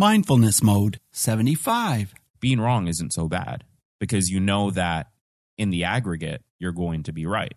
Mindfulness Mode 75. Being wrong isn't so bad because you know that in the aggregate, you're going to be right.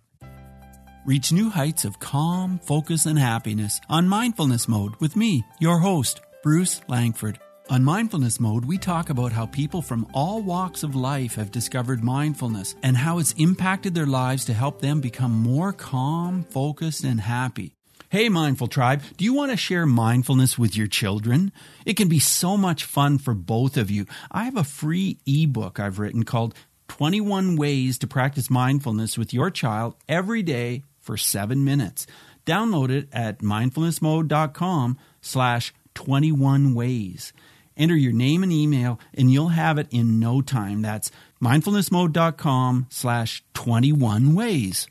Reach new heights of calm, focus, and happiness on Mindfulness Mode with me, your host, Bruce Langford. On Mindfulness Mode, we talk about how people from all walks of life have discovered mindfulness and how it's impacted their lives to help them become more calm, focused, and happy. Hey, Mindful Tribe, do you want to share mindfulness with your children? It can be so much fun for both of you. I have a free ebook I've written called 21 Ways to Practice Mindfulness with Your Child Every Day for seven minutes. Download it at mindfulnessmode.com slash 21 ways. Enter your name and email and you'll have it in no time. That's mindfulnessmode.com slash 21 ways.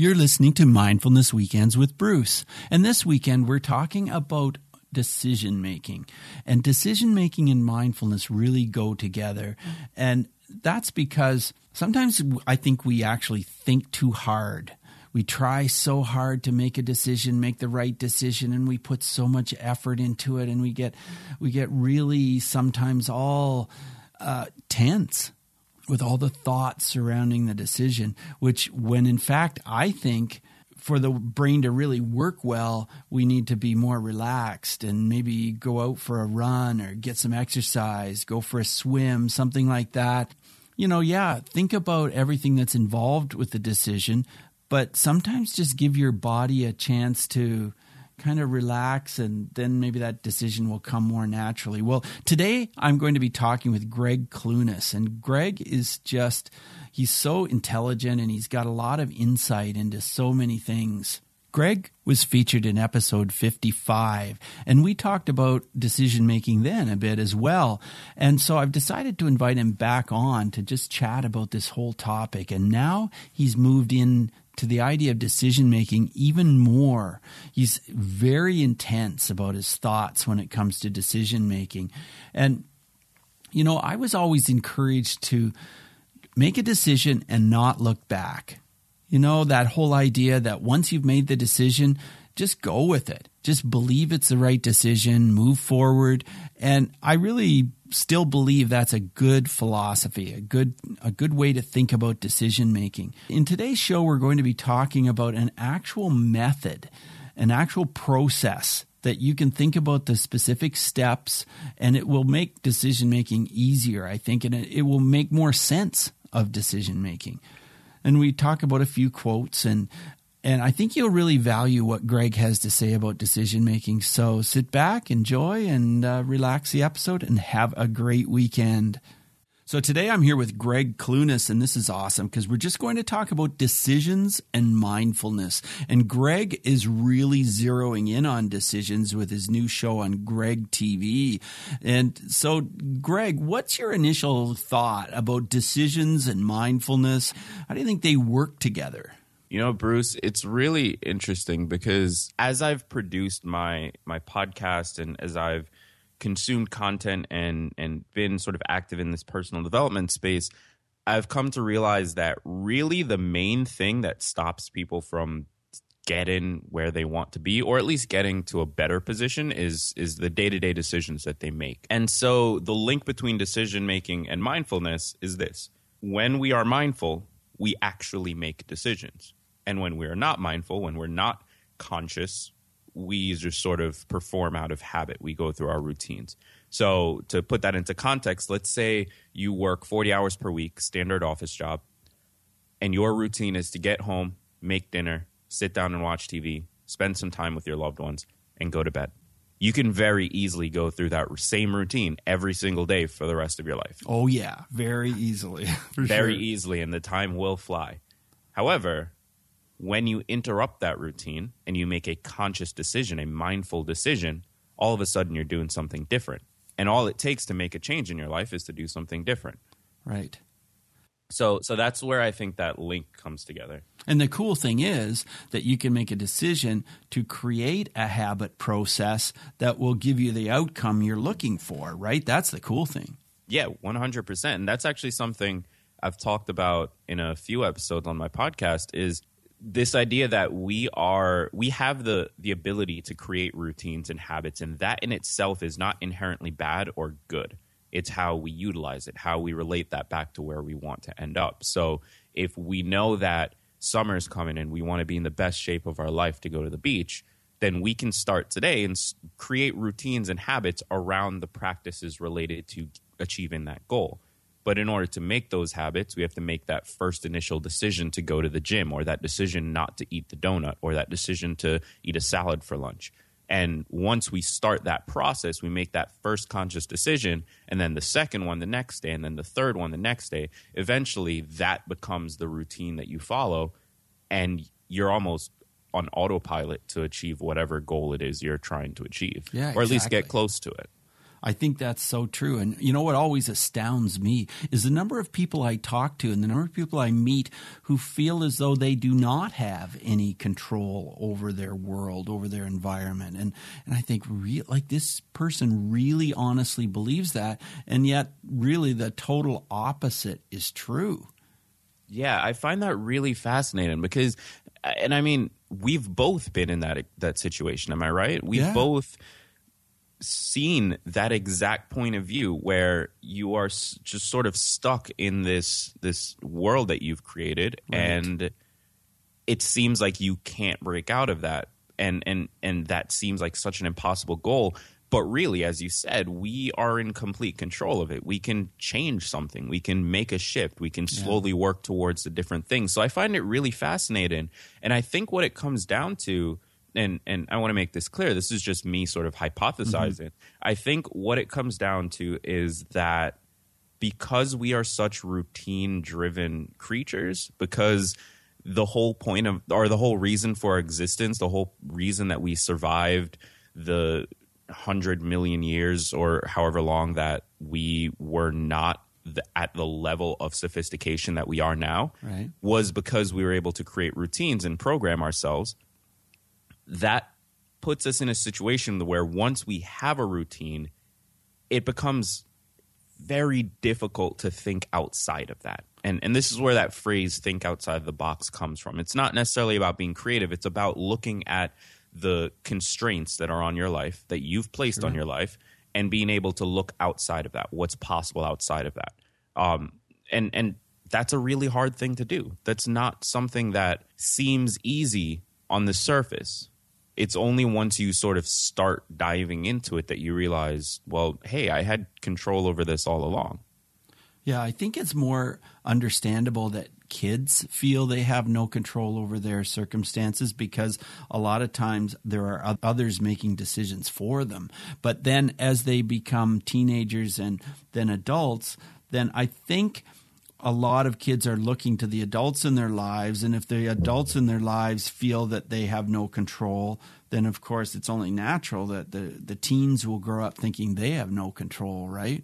You're listening to Mindfulness Weekends with Bruce. And this weekend, we're talking about decision making. And decision making and mindfulness really go together. And that's because sometimes I think we actually think too hard. We try so hard to make a decision, make the right decision, and we put so much effort into it, and we get we get really sometimes all uh, tense with all the thoughts surrounding the decision, which, when in fact, I think for the brain to really work well, we need to be more relaxed and maybe go out for a run or get some exercise, go for a swim, something like that. You know, yeah, think about everything that's involved with the decision, but sometimes just give your body a chance to kind of relax and then maybe that decision will come more naturally. Well, today I'm going to be talking with Greg Clunis and Greg is just he's so intelligent and he's got a lot of insight into so many things. Greg was featured in episode 55, and we talked about decision making then a bit as well. And so I've decided to invite him back on to just chat about this whole topic. And now he's moved in to the idea of decision making even more. He's very intense about his thoughts when it comes to decision making. And, you know, I was always encouraged to make a decision and not look back. You know, that whole idea that once you've made the decision, just go with it. Just believe it's the right decision, move forward. And I really still believe that's a good philosophy, a good a good way to think about decision making. In today's show we're going to be talking about an actual method, an actual process that you can think about the specific steps and it will make decision making easier, I think, and it, it will make more sense of decision making. And we talk about a few quotes and and I think you'll really value what Greg has to say about decision making. So sit back, enjoy, and uh, relax the episode, and have a great weekend. So today I'm here with Greg Clunis, and this is awesome because we're just going to talk about decisions and mindfulness. And Greg is really zeroing in on decisions with his new show on Greg TV. And so, Greg, what's your initial thought about decisions and mindfulness? How do you think they work together? You know, Bruce, it's really interesting because as I've produced my my podcast and as I've consumed content and and been sort of active in this personal development space, I've come to realize that really the main thing that stops people from getting where they want to be or at least getting to a better position is is the day-to-day decisions that they make. And so the link between decision making and mindfulness is this. When we are mindful, we actually make decisions and when we're not mindful, when we're not conscious, we just sort of perform out of habit. We go through our routines. So, to put that into context, let's say you work 40 hours per week, standard office job, and your routine is to get home, make dinner, sit down and watch TV, spend some time with your loved ones, and go to bed. You can very easily go through that same routine every single day for the rest of your life. Oh, yeah, very easily. very sure. easily, and the time will fly. However, when you interrupt that routine and you make a conscious decision, a mindful decision, all of a sudden you're doing something different. And all it takes to make a change in your life is to do something different. Right. So so that's where I think that link comes together. And the cool thing is that you can make a decision to create a habit process that will give you the outcome you're looking for, right? That's the cool thing. Yeah, 100%. And that's actually something I've talked about in a few episodes on my podcast is this idea that we are we have the the ability to create routines and habits and that in itself is not inherently bad or good. It's how we utilize it how we relate that back to where we want to end up. So if we know that summer's coming and we want to be in the best shape of our life to go to the beach then we can start today and create routines and habits around the practices related to achieving that goal but in order to make those habits, we have to make that first initial decision to go to the gym, or that decision not to eat the donut, or that decision to eat a salad for lunch. And once we start that process, we make that first conscious decision, and then the second one the next day, and then the third one the next day. Eventually, that becomes the routine that you follow, and you're almost on autopilot to achieve whatever goal it is you're trying to achieve, Yeah, or at least get close to it. I think that's so true. And you know what always astounds me is the number of people I talk to and the number of people I meet who feel as though they do not have any control over their world, over their environment. And and I think re- like this person really honestly believes that and yet really the total opposite is true. Yeah, I find that really fascinating because, uh, and I mean, we've both been in that that situation. Am I right? We've Yeah. both seen that exact point of view where you are just sort of stuck in this this world that you've created, Right. and it seems like you can't break out of that, and and and that seems like such an impossible goal. But really, as you said, we are in complete control of it. We can change something. We can make a shift. We can slowly work towards the different things. So I find it really fascinating. And I think what it comes down to, and and I want to make this clear, this is just me sort of hypothesizing. Mm-hmm. I think what it comes down to is that because we are such routine driven creatures, because the whole point of, or the whole reason for our existence, the whole reason that we survived the hundred million years or however long that we were not the, at the level of sophistication that we are now Right. was because we were able to create routines and program ourselves that puts us in a situation where once we have a routine, it becomes very difficult to think outside of that. And and this is where that phrase think outside the box comes from. It's not necessarily about being creative, it's about looking at the constraints that are on your life that you've placed on your life and being able to look outside of that. What's possible outside of that? Um and and that's a really hard thing to do. That's not something that seems easy on the surface it's only once you sort of start diving into it that you realize, well, hey, I had control over this all along. Yeah, I think it's more understandable that kids feel they have no control over their circumstances because a lot of times there are others making decisions for them. But then as they become teenagers and then adults, then I think a lot of kids are looking to the adults in their lives and if the adults in their lives feel that they have no control then of course it's only natural that the, the teens will grow up thinking they have no control right?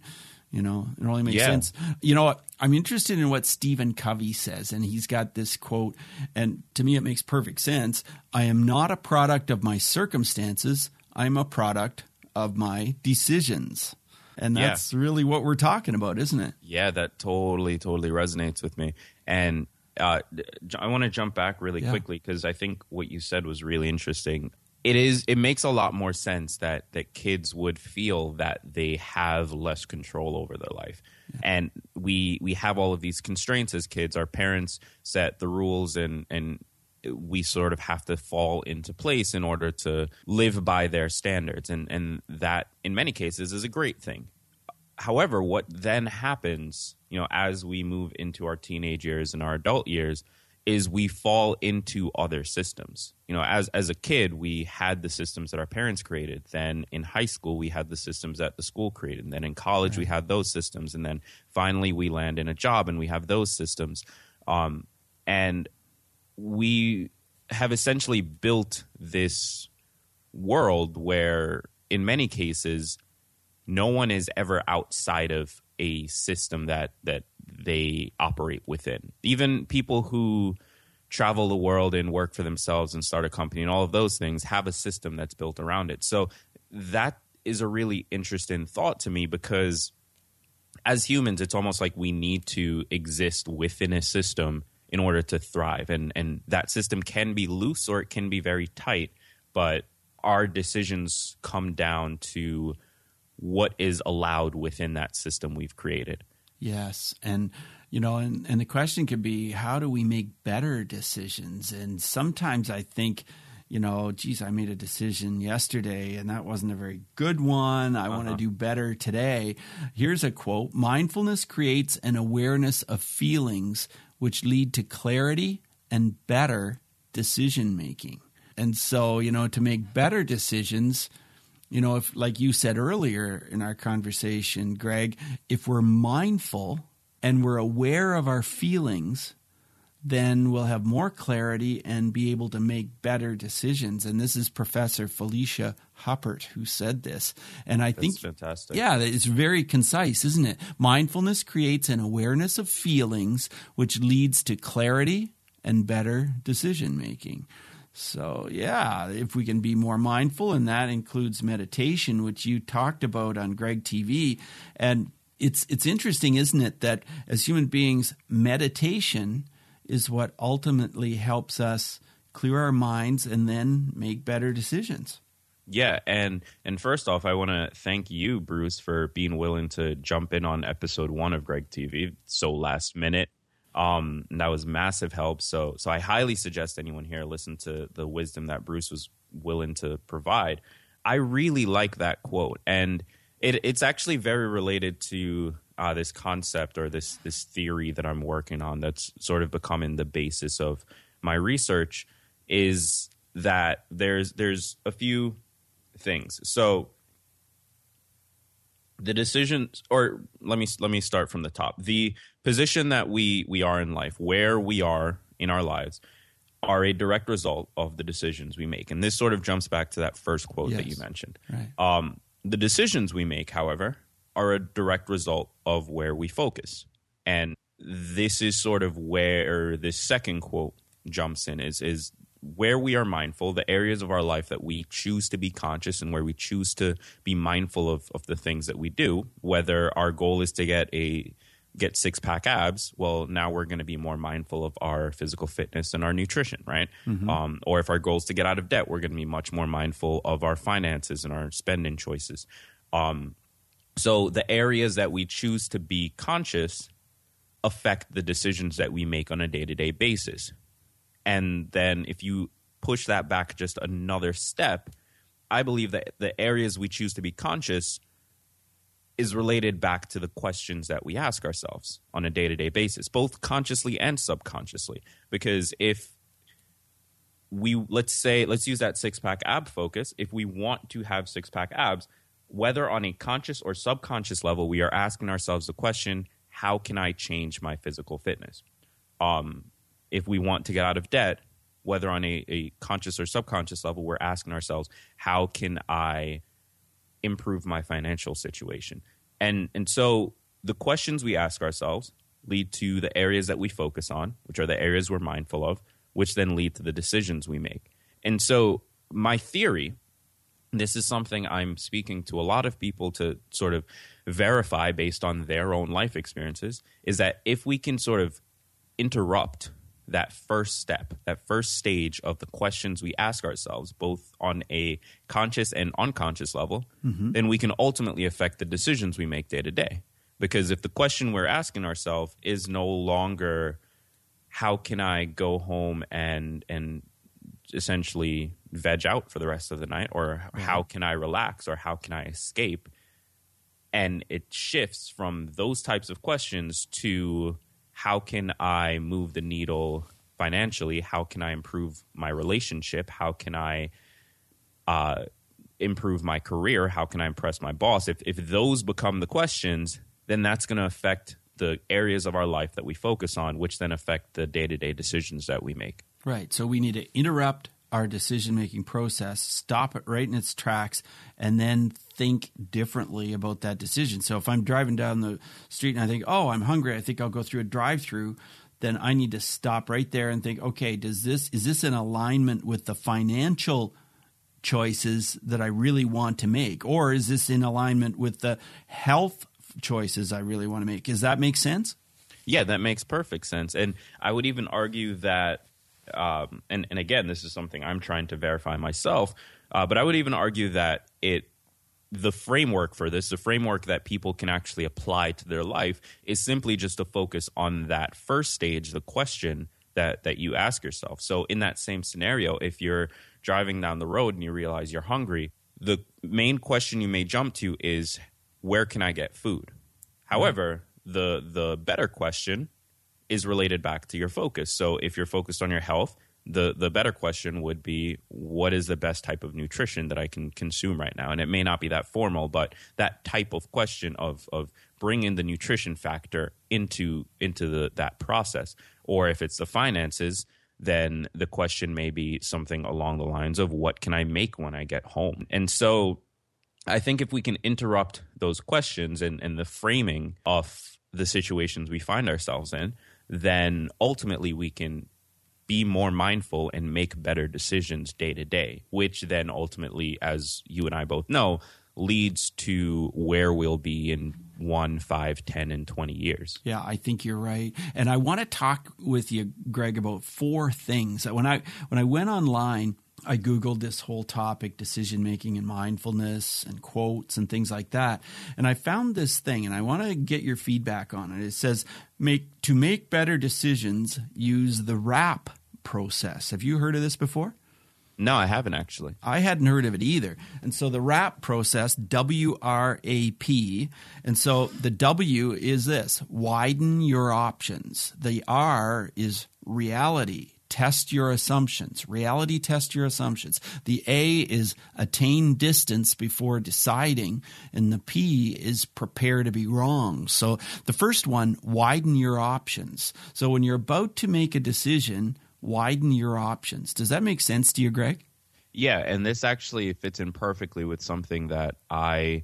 You know it only makes Yeah. sense. You know i'm interested in what stephen covey says and he's got this quote and to me it makes perfect sense. I am not a product of my circumstances i'm a product of my decisions and Yeah. that's really what we're talking about isn't it Yeah, that totally, totally resonates with me. And uh, I want to jump back really Yeah. quickly because I think what you said was really interesting. It is. It makes a lot more sense that that kids would feel that they have less control over their life, and we we have all of these constraints as kids. Our parents set the rules, and and we sort of have to fall into place in order to live by their standards, and and that in many cases is a great thing. However what then happens you know as we move into our teenage years and our adult years is we fall into other systems. You know as as a kid we had the systems that our parents created. Then in high school we had the systems that the school created. And then in college we had those systems. And then finally we land in a job and we have those systems. Um, and we have essentially built this world where in many cases no one is ever outside of a system that that they operate within. Even people who travel the world and work for themselves and start a company and all of those things have a system that's built around it. So that is a really interesting thought to me because as humans it's almost like we need to exist within a system in order to thrive. And and that system can be loose or it can be very tight, but our decisions come down to what is allowed within that system we've created. Yes. And you know, and, and the question could be how do we make better decisions? And sometimes I think, you know, geez, I made a decision yesterday and that wasn't a very good one. I uh-huh. want to do better today. Here's a quote Mindfulness creates an awareness of feelings which lead to clarity and better decision making. And so, you know, to make better decisions, you know, if like you said earlier in our conversation, Greg, if we're mindful and we're aware of our feelings, then we'll have more clarity and be able to make better decisions. And this is Professor Felicia Huppert who said this. And I That's think, fantastic. Yeah, it's very concise, isn't it? Mindfulness creates an awareness of feelings, which leads to clarity and better decision making. So, yeah, if we can be more mindful, and that includes meditation, which you talked about on Greg TV. And it's it's interesting, isn't it, that as human beings, meditation is what ultimately helps us clear our minds and then make better decisions. Yeah, and and first off, I want to thank you, Bruce, for being willing to jump in on episode one of Greg TV so last minute. Um, that was massive help. So so I highly suggest anyone here listen to the wisdom that Bruce was willing to provide. I really like that quote, and it, it's actually very related to uh, this concept or this this theory that I'm working on. That's sort of becoming the basis of my research. Is that there's there's a few things. So the decisions or let me let me start from the top. The position that we we are in life, where we are in our lives are a direct result of the decisions we make. And this sort of jumps back to that first quote yes. that you mentioned. Right. Um, the decisions we make, however, are a direct result of where we focus. And this is sort of where this second quote jumps in is is where we are mindful, the areas of our life that we choose to be conscious and where we choose to be mindful of, of the things that we do, whether our goal is to get a get six pack abs, well, now we're going to be more mindful of our physical fitness and our nutrition, right? Mm-hmm. Um, or if our goal is to get out of debt, we're going to be much more mindful of our finances and our spending choices. Um, so the areas that we choose to be conscious affect the decisions that we make on a day to day basis. And then if you push that back just another step, I believe that the areas we choose to be conscious is related back to the questions that we ask ourselves on a day to day basis, both consciously and subconsciously. Because if we, let's say, let's use that six pack ab focus, if we want to have six pack abs, whether on a conscious or subconscious level, we are asking ourselves the question, how can I change my physical fitness? Um, if we want to get out of debt, whether on a, a conscious or subconscious level, we're asking ourselves, how can I improve my financial situation? And and so the questions we ask ourselves lead to the areas that we focus on, which are the areas we're mindful of, which then lead to the decisions we make. And so my theory, this is something I'm speaking to a lot of people to sort of verify based on their own life experiences, is that if we can sort of interrupt that first step, that first stage of the questions we ask ourselves, both on a conscious and unconscious level, mm-hmm. then we can ultimately affect the decisions we make day to day. Because if the question we're asking ourselves is no longer, how can I go home and and essentially veg out for the rest of the night, or how can I relax, or how can I escape, and it shifts from those types of questions to how can I move the needle financially? How can I improve my relationship? How can I uh, improve my career? How can I impress my boss? If, if those become the questions, then that's going to affect the areas of our life that we focus on, which then affect the day to day decisions that we make. Right. So we need to interrupt our decision making process, stop it right in its tracks, and then think differently about that decision. So if I'm driving down the street and I think, oh, I'm hungry, I think I'll go through a drive through, then I need to stop right there and think, okay, does this is this in alignment with the financial choices that I really want to make? Or is this in alignment with the health choices I really want to make? Does that make sense? Yeah, that makes perfect sense. And I would even argue that, um, and, and again, this is something I'm trying to verify myself, uh, but I would even argue that it the framework for this, the framework that people can actually apply to their life, is simply just to focus on that first stage, the question that that you ask yourself. So in that same scenario, if you're driving down the road and you realize you're hungry, the main question you may jump to is where can I get food? However, the the better question is related back to your focus. So if you're focused on your health, the the better question would be what is the best type of nutrition that I can consume right now? And it may not be that formal, but that type of question of of bringing the nutrition factor into into the that process. Or if it's the finances, then the question may be something along the lines of what can I make when I get home? And so I think if we can interrupt those questions and, and the framing of the situations we find ourselves in, then ultimately we can be more mindful and make better decisions day to day, which then ultimately, as you and I both know, leads to where we'll be in one, five, ten, and 20 years. Yeah, I think you're right. And I want to talk with you, Greg, about four things. When I when I went online, I Googled this whole topic, decision making and mindfulness and quotes and things like that. And I found this thing and I want to get your feedback on it. It says make to make better decisions, use the WRAP process. Have you heard of this before? No, I haven't actually. I hadn't heard of it either. And so the WRAP process, W R A P, and so the W is this widen your options. The R is reality. Test your assumptions. Reality test your assumptions. The A is attain distance before deciding. And the P is prepare to be wrong. So the first one, widen your options. So when you're about to make a decision, widen your options. Does that make sense to you, Greg? Yeah, and this actually fits in perfectly with something that I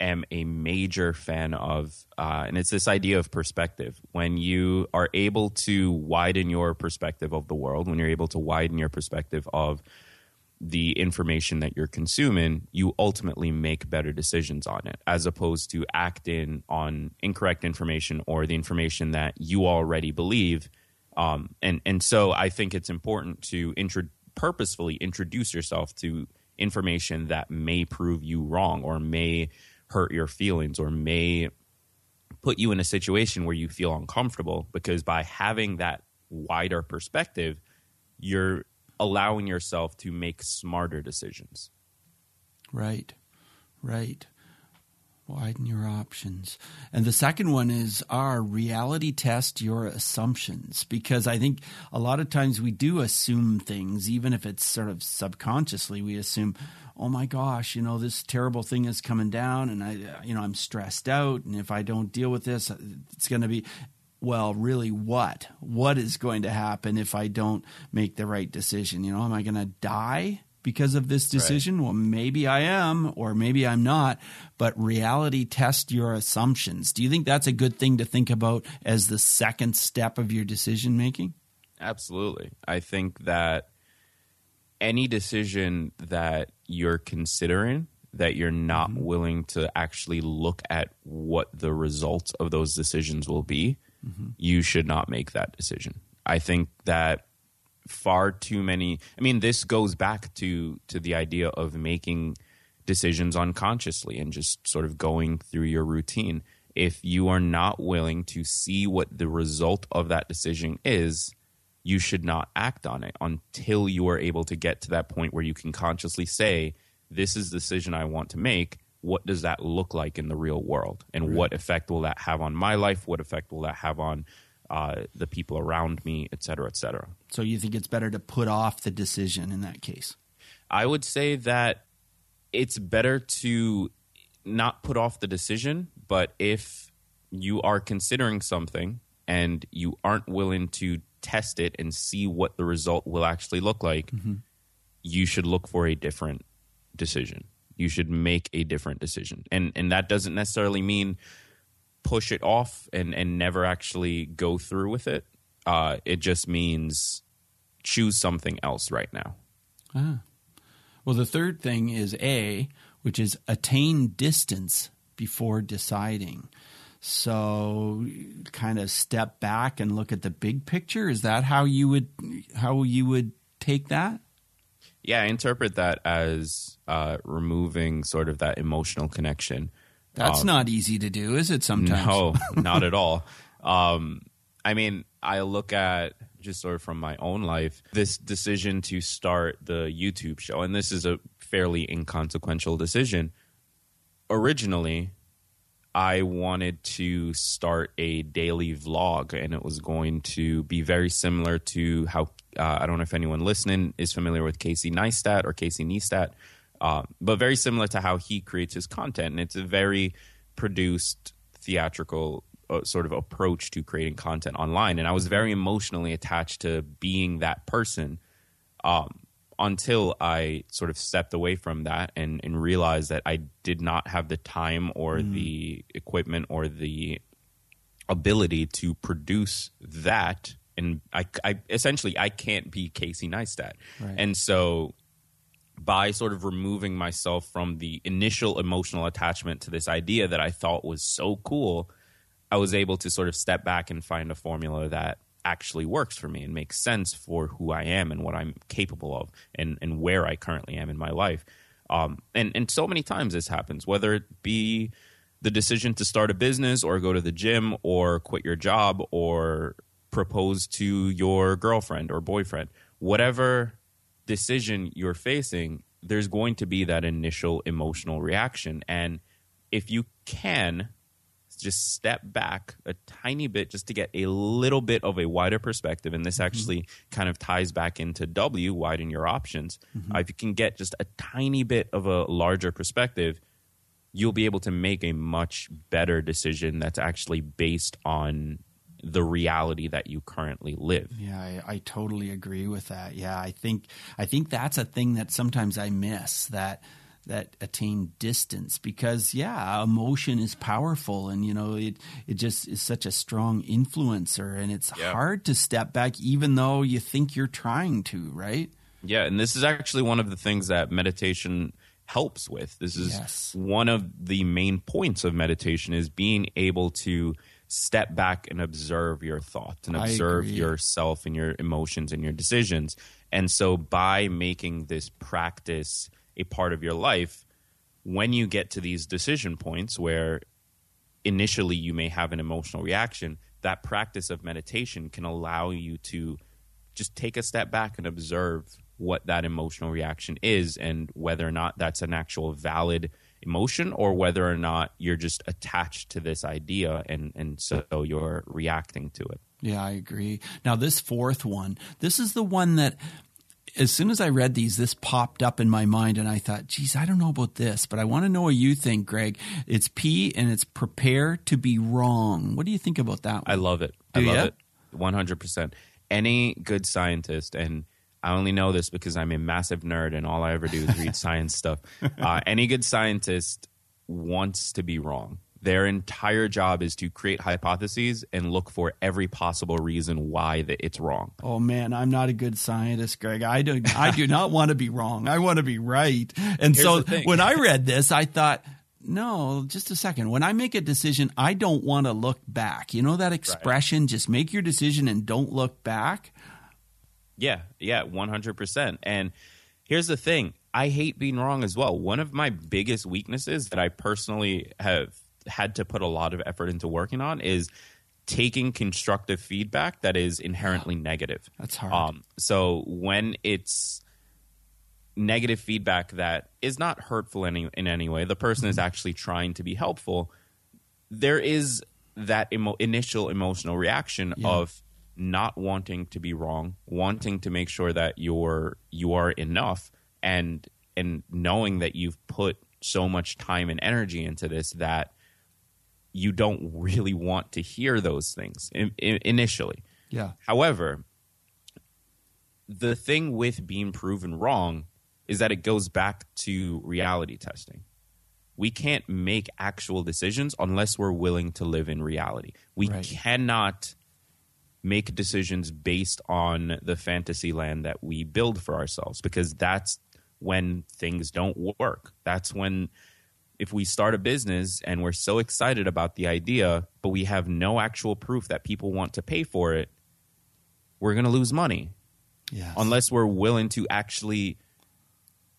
am a major fan of, uh, and it's this idea of perspective. When you are able to widen your perspective of the world, when you're able to widen your perspective of the information that you're consuming, you ultimately make better decisions on it, as opposed to acting on incorrect information or the information that you already believe um, and and so I think it's important to intro- purposefully introduce yourself to information that may prove you wrong or may hurt your feelings or may put you in a situation where you feel uncomfortable because by having that wider perspective you're allowing yourself to make smarter decisions. Right. Right Widen your options. And the second one is our reality test your assumptions because I think a lot of times we do assume things, even if it's sort of subconsciously, we assume, oh my gosh, you know, this terrible thing is coming down and I, you know, I'm stressed out. And if I don't deal with this, it's going to be, well, really what? What is going to happen if I don't make the right decision? You know, am I going to die? Because of this decision? Right. Well, maybe I am, or maybe I'm not. But reality test your assumptions. Do you think that's a good thing to think about as the second step of your decision making? Absolutely. I think that any decision that you're considering that you're not mm-hmm. willing to actually look at what the results of those decisions will be, mm-hmm. you should not make that decision. I think that far too many i mean this goes back to to the idea of making decisions unconsciously and just sort of going through your routine. If you are not willing to see what the result of that decision is you should not act on it until you are able to get to that point where you can consciously say this is the decision i want to make. What does that look like in the real world? And right. what effect will that have on my life? What effect will that have on uh, the people around me, et cetera, et cetera. So you think it's better to put off the decision in that case? I would say that it's better to not put off the decision, but if you are considering something and you aren't willing to test it and see what the result will actually look like, mm-hmm. you should look for a different decision. You should make a different decision. And and that doesn't necessarily mean push it off and and never actually go through with it. Uh, it just means choose something else right now. Ah. Well, the third thing is A, which is attain distance before deciding. So kind of step back and look at the big picture. Is that how you would how you would take that? Yeah, I interpret that as uh, removing sort of that emotional connection. That's um, not easy to do, is it? Sometimes, no, not at all. Um, I mean, I look at just sort of from my own life this decision to start the YouTube show, and this is a fairly inconsequential decision. Originally, I wanted to start a daily vlog, and it was going to be very similar to how uh, I don't know if anyone listening is familiar with Casey Neistat or Casey Neistat, uh, but very similar to how he creates his content. And it's a very produced, theatrical uh, sort of approach to creating content online. And I was very emotionally attached to being that person um, until I sort of stepped away from that and, and realized that I did not have the time or mm. the equipment or the ability to produce that and I, I essentially I can't be Casey Neistat, right. and so by sort of removing myself from the initial emotional attachment to this idea that I thought was so cool, I was able to sort of step back and find a formula that actually works for me and makes sense for who I am and what I'm capable of and, and where I currently am in my life. Um, and, and so many times this happens, whether it be the decision to start a business or go to the gym or quit your job or propose to your girlfriend or boyfriend, whatever decision you're facing, there's going to be that initial emotional reaction. And if you can just step back a tiny bit just to get a little bit of a wider perspective, and this mm-hmm. actually kind of ties back into W, widen your options. Mm-hmm. Uh, if you can get just a tiny bit of a larger perspective, you'll be able to make a much better decision that's actually based on the reality that you currently live. Yeah, I, I, totally agree with that. Yeah, I think I think that's a thing that sometimes I miss that that attain distance because yeah, emotion is powerful and you know it it just is such a strong influencer and it's yeah. hard to step back even though you think you're trying to, right? Yeah, and this is actually one of the things that meditation helps with. This is yes. one of the main points of meditation is being able to step back and observe your thoughts and observe yourself and your emotions and your decisions. And so, by making this practice a part of your life, when you get to these decision points where initially you may have an emotional reaction, that practice of meditation can allow you to just take a step back and observe what that emotional reaction is and whether or not that's an actual valid emotion or whether or not you're just attached to this idea and and so you're reacting to it. Yeah, I agree. Now this fourth one, this is the one that as soon as I read these, this popped up in my mind, and I thought, geez, I don't know about this, but I want to know what you think, Greg. It's P and it's prepare to be wrong. What do you think about that one? I love it. Do I love it. 100%. Any good scientist, and I only know this because I'm a massive nerd and all I ever do is read science stuff. Uh, any good scientist wants to be wrong. Their entire job is to create hypotheses and look for every possible reason why that it's wrong. Oh man, I'm not a good scientist, Greg. I do I do not want to be wrong. I want to be right. And Here's so when I read this, I thought no, just a second. When I make a decision, I don't want to look back. You know that expression, right. just make your decision and don't look back? Yeah, yeah, 100%. And here's the thing I hate being wrong as well. One of my biggest weaknesses that I personally have had to put a lot of effort into working on is taking constructive feedback that is inherently negative. That's hard. Um, so when it's negative feedback that is not hurtful any, in any way, the person mm-hmm. is actually trying to be helpful, there is that emo- initial emotional reaction yeah. of not wanting to be wrong, wanting to make sure that you're you are enough, and and knowing that you've put so much time and energy into this that you don't really want to hear those things in, in, initially. Yeah. However, the thing with being proven wrong is that it goes back to reality testing. We can't make actual decisions unless we're willing to live in reality. We right. cannot make decisions based on the fantasy land that we build for ourselves because that's when things don't work. That's when if we start a business and we're so excited about the idea, but we have no actual proof that people want to pay for it, we're going to lose money. Yes. Unless we're willing to actually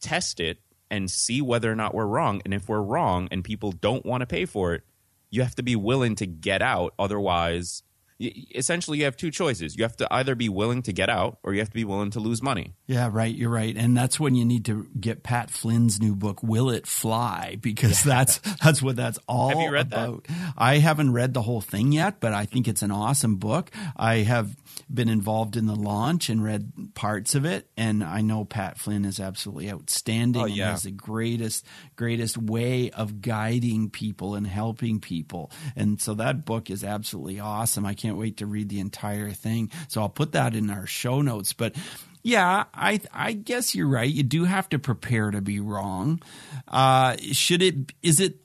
test it and see whether or not we're wrong. And if we're wrong and people don't want to pay for it, you have to be willing to get out. Otherwise, essentially you have two choices. You have to either be willing to get out or you have to be willing to lose money. Yeah right. You're right. And that's when you need to get pat flynn's new book will it fly? Because yeah. that's that's what that's all have you read about. That? i haven't read the whole thing yet but i think it's an awesome book. I have been involved in the launch and read parts of it and i know pat flynn is absolutely outstanding oh, yeah. and has the greatest greatest way of guiding people and helping people. And so that book is absolutely awesome. I can't can't wait to read the entire thing. So I'll put that in our show notes. But yeah, I I guess you're right. You do have to prepare to be wrong. Uh, should it is it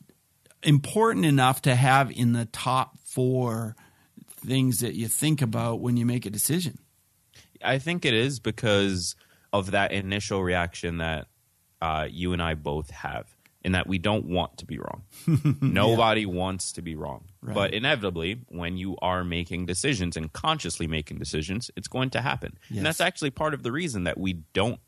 important enough to have in the top four things that you think about when you make a decision? I think it is because of that initial reaction that uh, you and I both have in that we don't want to be wrong. Nobody yeah. wants to be wrong. Right. But inevitably, when you are making decisions and consciously making decisions, it's going to happen. Yes. And that's actually part of the reason that we don't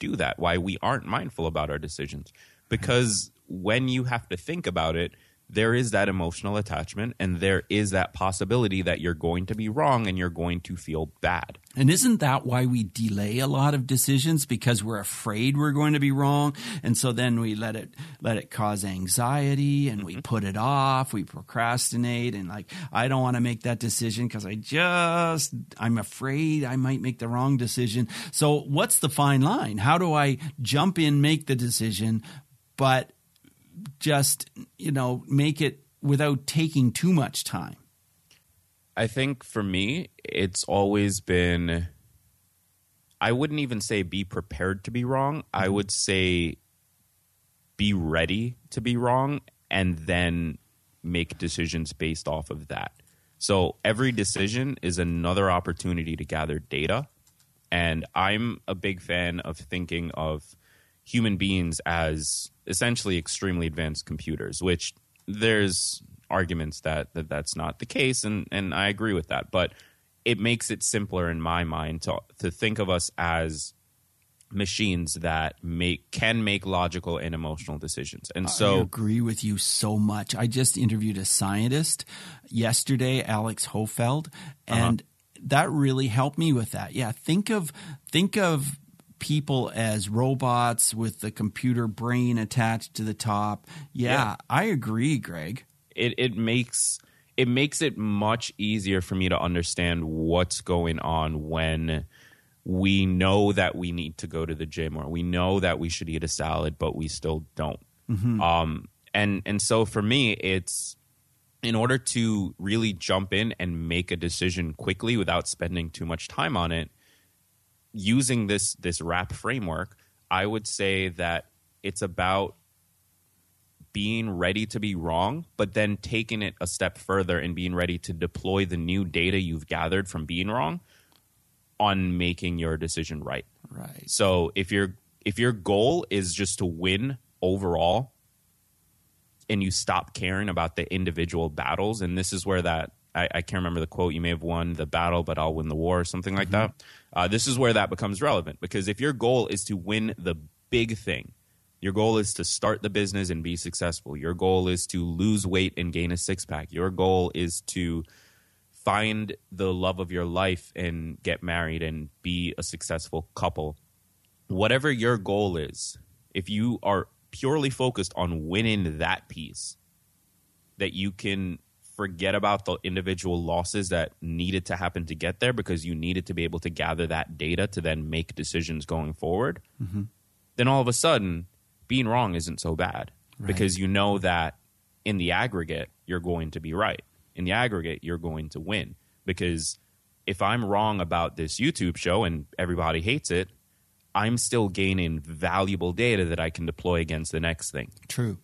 do that, why we aren't mindful about our decisions. Because right. when you have to think about it, there is that emotional attachment and there is that possibility that you're going to be wrong and you're going to feel bad. And isn't that why we delay a lot of decisions because we're afraid we're going to be wrong and so then we let it let it cause anxiety and mm-hmm. we put it off, we procrastinate and like I don't want to make that decision cuz I just I'm afraid I might make the wrong decision. So what's the fine line? How do I jump in, make the decision but just you know make it without taking too much time? I think for me, it's always been. I wouldn't even say be prepared to be wrong. I mm-hmm. would say be ready to be wrong and then make decisions based off of that. So every decision is another opportunity to gather data. And I'm a big fan of thinking of human beings as essentially extremely advanced computers, which there's arguments that, that that's not the case, and, and I agree with that. But it makes it simpler in my mind to to think of us as machines that make can make logical and emotional decisions. And so I agree with you so much. I just interviewed a scientist yesterday, Alex Hofeld, uh-huh. and uh-huh. that really helped me with that. Yeah, think of think of people as robots with the computer brain attached to the top. Yeah, yeah. I agree, Greg. It it makes it makes it much easier for me to understand what's going on when we know that we need to go to the gym or we know that we should eat a salad but we still don't. Mm-hmm. Um, and and so for me it's in order to really jump in and make a decision quickly without spending too much time on it using this this WRAP framework, I would say that it's about being ready to be wrong, but then taking it a step further and being ready to deploy the new data you've gathered from being wrong on making your decision right. Right. So if your if your goal is just to win overall and you stop caring about the individual battles, and this is where that I, I, can't remember the quote. You may have won the battle, but I'll win the war, or something like mm-hmm. that. Uh, this is where that becomes relevant because if your goal is to win the big thing, your goal is to start the business and be successful. Your goal is to lose weight and gain a six pack. Your goal is to find the love of your life and get married and be a successful couple. Whatever your goal is, if you are purely focused on winning that piece, that you can forget about the individual losses that needed to happen to get there because you needed to be able to gather that data to then make decisions going forward, mm-hmm. then all of a sudden, being wrong isn't so bad right. because you know that in the aggregate, you're going to be right. In the aggregate, you're going to win because if I'm wrong about this YouTube show and everybody hates it, I'm still gaining valuable data that I can deploy against the next thing. True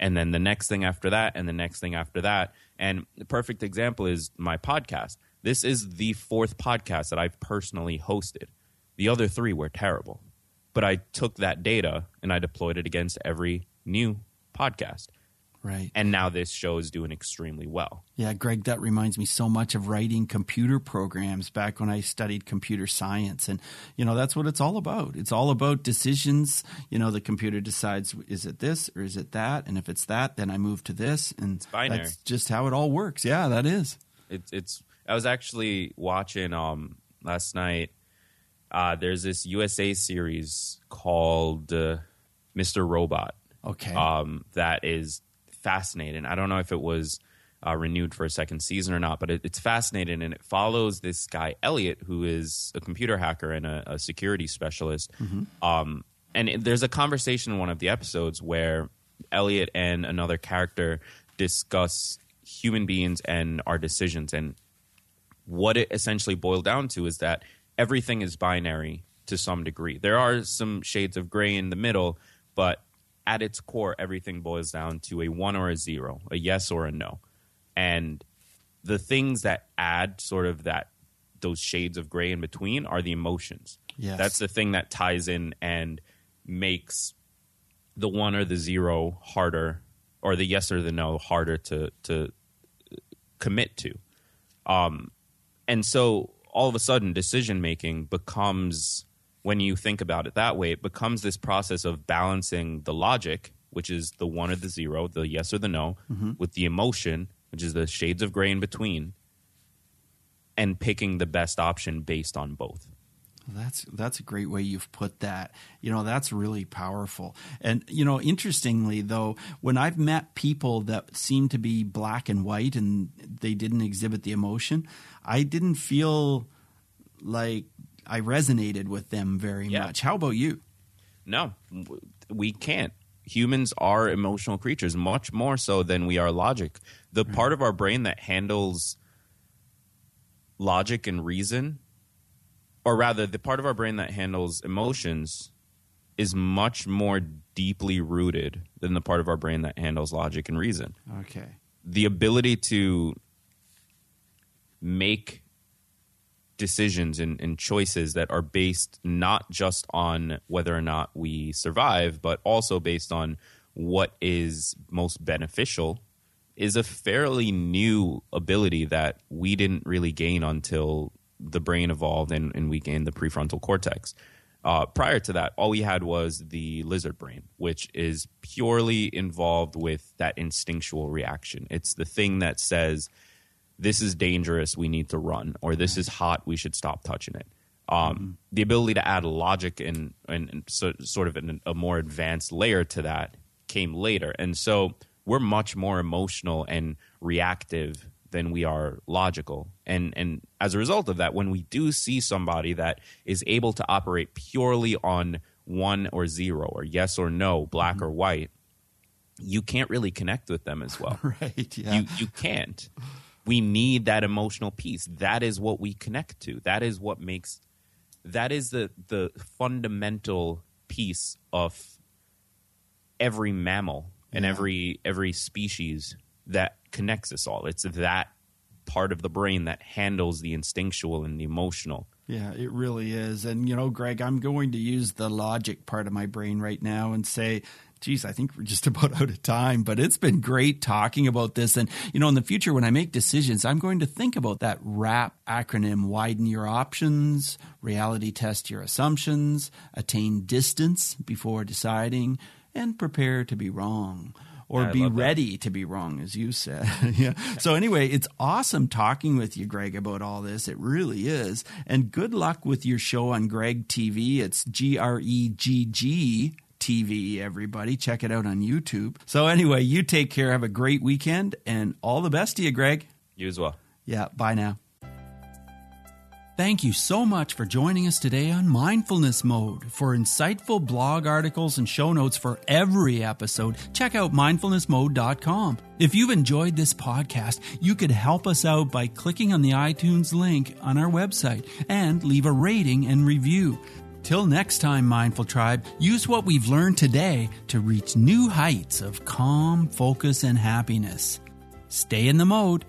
and then the next thing after that, and the next thing after that. And the perfect example is my podcast. This is the fourth podcast that I've personally hosted. The other three were terrible. But I took that data and I deployed it against every new podcast. Right. And now this show is doing extremely well. Yeah, Greg, that reminds me so much of writing computer programs back when I studied computer science. And, you know, that's what it's all about. It's all about decisions. You know, the computer decides, is it this or is it that? And if it's that, then I move to this. And It's binary. that's just how it all works. Yeah, that is. It's it's. I was actually watching um last night. Uh, there's this USA series called uh, Mr. Robot. Okay. Um, that is fascinating. I don't know if it was uh, renewed for a second season or not, but it, it's fascinating and it follows this guy Elliot, who is a computer hacker and a, a security specialist. Um, and it, there's a conversation in one of the episodes where Elliot and another character discuss human beings and our decisions. And what it essentially boiled down to is that everything is binary to some degree. There are some shades of gray in the middle, but at its core, everything boils down to a one or a zero, a yes or a no. And the things that add sort of that those shades of gray in between are the emotions. Yes. That's the thing that ties in and makes the one or the zero harder or the yes or the no harder to to commit to. Um and so all of a sudden decision making becomes when you think about it that way, it becomes this process of balancing the logic, which is the one or the zero, the yes or the no, mm-hmm. with the emotion, which is the shades of gray in between, and picking the best option based on both. That's that's a great way you've put that. You know, that's really powerful. And you know, interestingly though, when I've met people that seem to be black and white and they didn't exhibit the emotion, I didn't feel like I resonated with them very Yeah. much. How about you? No, we can't. Humans are emotional creatures, much more so than we are logic. The part of our brain that handles logic and reason, or rather, the part of our brain that handles emotions, is much more deeply rooted than the part of our brain that handles logic and reason. Okay. The ability to make decisions and, and choices that are based not just on whether or not we survive, but also based on what is most beneficial is a fairly new ability that we didn't really gain until the brain evolved and, and we gained the prefrontal cortex. Uh, prior to that, all we had was the lizard brain, which is purely involved with that instinctual reaction. It's the thing that says, this is dangerous, we need to run, or this is hot, we should stop touching it. Um, The ability to add logic and, and, and so, sort of an, a more advanced layer to that came later. And so we're much more emotional and reactive than we are logical. And, and as a result of that, when we do see somebody that is able to operate purely on one or zero, or yes or no, black or white, you can't really connect with them as well Right. Yeah. you you can't we need that emotional piece that is what we connect to that is what makes that is the the fundamental piece of every mammal and Yeah. every every species that connects us all it's that part of the brain that handles the instinctual and the emotional Yeah, it really is. And, you know, Greg, I'm going to use the logic part of my brain right now and say, geez, I think we're just about out of time, but it's been great talking about this. And, you know, in the future, when I make decisions, I'm going to think about that WRAP acronym widen your options, reality test your assumptions, attain distance before deciding, and prepare to be wrong. Or I be love that. ready to be wrong, as you said. yeah. So anyway, it's awesome talking with you, Greg, about all this. It really is. And good luck with your show on Greg TV. It's G R E G G TV, everybody. Check it out on YouTube. So anyway, you take care. Have a great weekend and all the best to you, Greg. you as well Yeah, bye now. Thank you so much for joining us today on Mindfulness Mode. For insightful blog articles and show notes for every episode, check out mindfulnessmode.com. If you've enjoyed this podcast, you could help us out by clicking on the iTunes link on our website and leave a rating and review. Till next time, Mindful Tribe, use what we've learned today to reach new heights of calm, focus, and happiness. Stay in the mode.